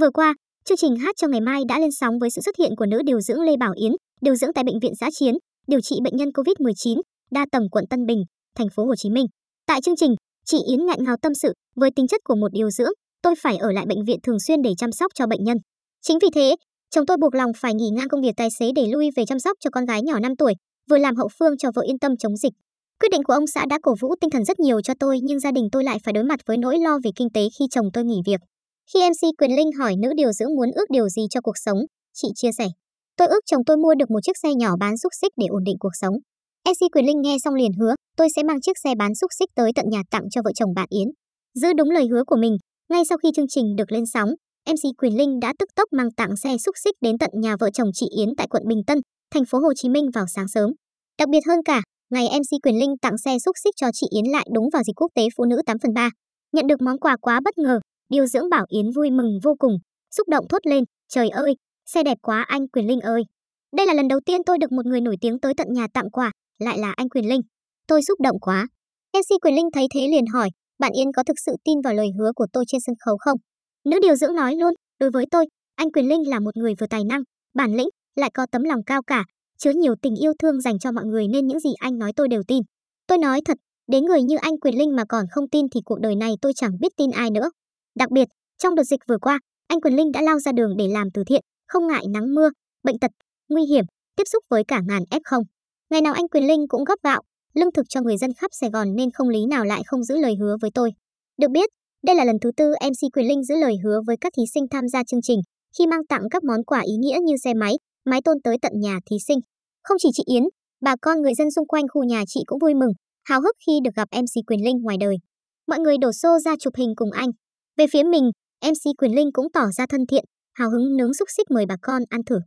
Vừa qua, chương trình hát cho ngày mai đã lên sóng với sự xuất hiện của nữ điều dưỡng Lê Bảo Yến, điều dưỡng tại bệnh viện Giã Chiến, điều trị bệnh nhân COVID-19, đa tầng quận Tân Bình, thành phố Hồ Chí Minh. Tại chương trình, chị Yến ngạn ngào tâm sự, với tính chất của một điều dưỡng, tôi phải ở lại bệnh viện thường xuyên để chăm sóc cho bệnh nhân. Chính vì thế, chồng tôi buộc lòng phải nghỉ ngang công việc tài xế để lui về chăm sóc cho con gái nhỏ 5 tuổi, vừa làm hậu phương cho vợ yên tâm chống dịch. Quyết định của ông xã đã cổ vũ tinh thần rất nhiều cho tôi nhưng gia đình tôi lại phải đối mặt với nỗi lo về kinh tế khi chồng tôi nghỉ việc. Khi MC Quyền Linh hỏi nữ điều dưỡng muốn ước điều gì cho cuộc sống, chị chia sẻ. Tôi ước chồng tôi mua được một chiếc xe nhỏ bán xúc xích để ổn định cuộc sống. MC Quyền Linh nghe xong liền hứa, tôi sẽ mang chiếc xe bán xúc xích tới tận nhà tặng cho vợ chồng bạn Yến. Giữ đúng lời hứa của mình, ngay sau khi chương trình được lên sóng, MC Quyền Linh đã tức tốc mang tặng xe xúc xích đến tận nhà vợ chồng chị Yến tại quận Bình Tân, thành phố Hồ Chí Minh vào sáng sớm. Đặc biệt hơn cả, ngày MC Quyền Linh tặng xe xúc xích cho chị Yến lại đúng vào dịp quốc tế phụ nữ 8 phần 3. Nhận được món quà quá bất ngờ, điều dưỡng Bảo Yến vui mừng vô cùng, xúc động thốt lên, trời ơi, xe đẹp quá anh Quyền Linh ơi. Đây là lần đầu tiên tôi được một người nổi tiếng tới tận nhà tặng quà, lại là anh Quyền Linh. Tôi xúc động quá. MC Quyền Linh thấy thế liền hỏi, bạn Yến có thực sự tin vào lời hứa của tôi trên sân khấu không? Nữ điều dưỡng nói luôn, đối với tôi, anh Quyền Linh là một người vừa tài năng, bản lĩnh, lại có tấm lòng cao cả, chứa nhiều tình yêu thương dành cho mọi người nên những gì anh nói tôi đều tin. Tôi nói thật, đến người như anh Quyền Linh mà còn không tin thì cuộc đời này tôi chẳng biết tin ai nữa. Đặc biệt, trong đợt dịch vừa qua, anh Quyền Linh đã lao ra đường để làm từ thiện, không ngại nắng mưa, bệnh tật, nguy hiểm, tiếp xúc với cả ngàn F0. Ngày nào anh Quyền Linh cũng góp gạo, lương thực cho người dân khắp Sài Gòn nên không lý nào lại không giữ lời hứa với tôi. Được biết, đây là lần thứ tư MC Quyền Linh giữ lời hứa với các thí sinh tham gia chương trình khi mang tặng các món quà ý nghĩa như xe máy, máy tôn tới tận nhà thí sinh. Không chỉ chị Yến, bà con người dân xung quanh khu nhà chị cũng vui mừng, háo hức khi được gặp MC Quyền Linh ngoài đời. Mọi người đổ xô ra chụp hình cùng anh. Về phía mình, MC Quyền Linh cũng tỏ ra thân thiện, hào hứng nướng xúc xích mời bà con ăn thử.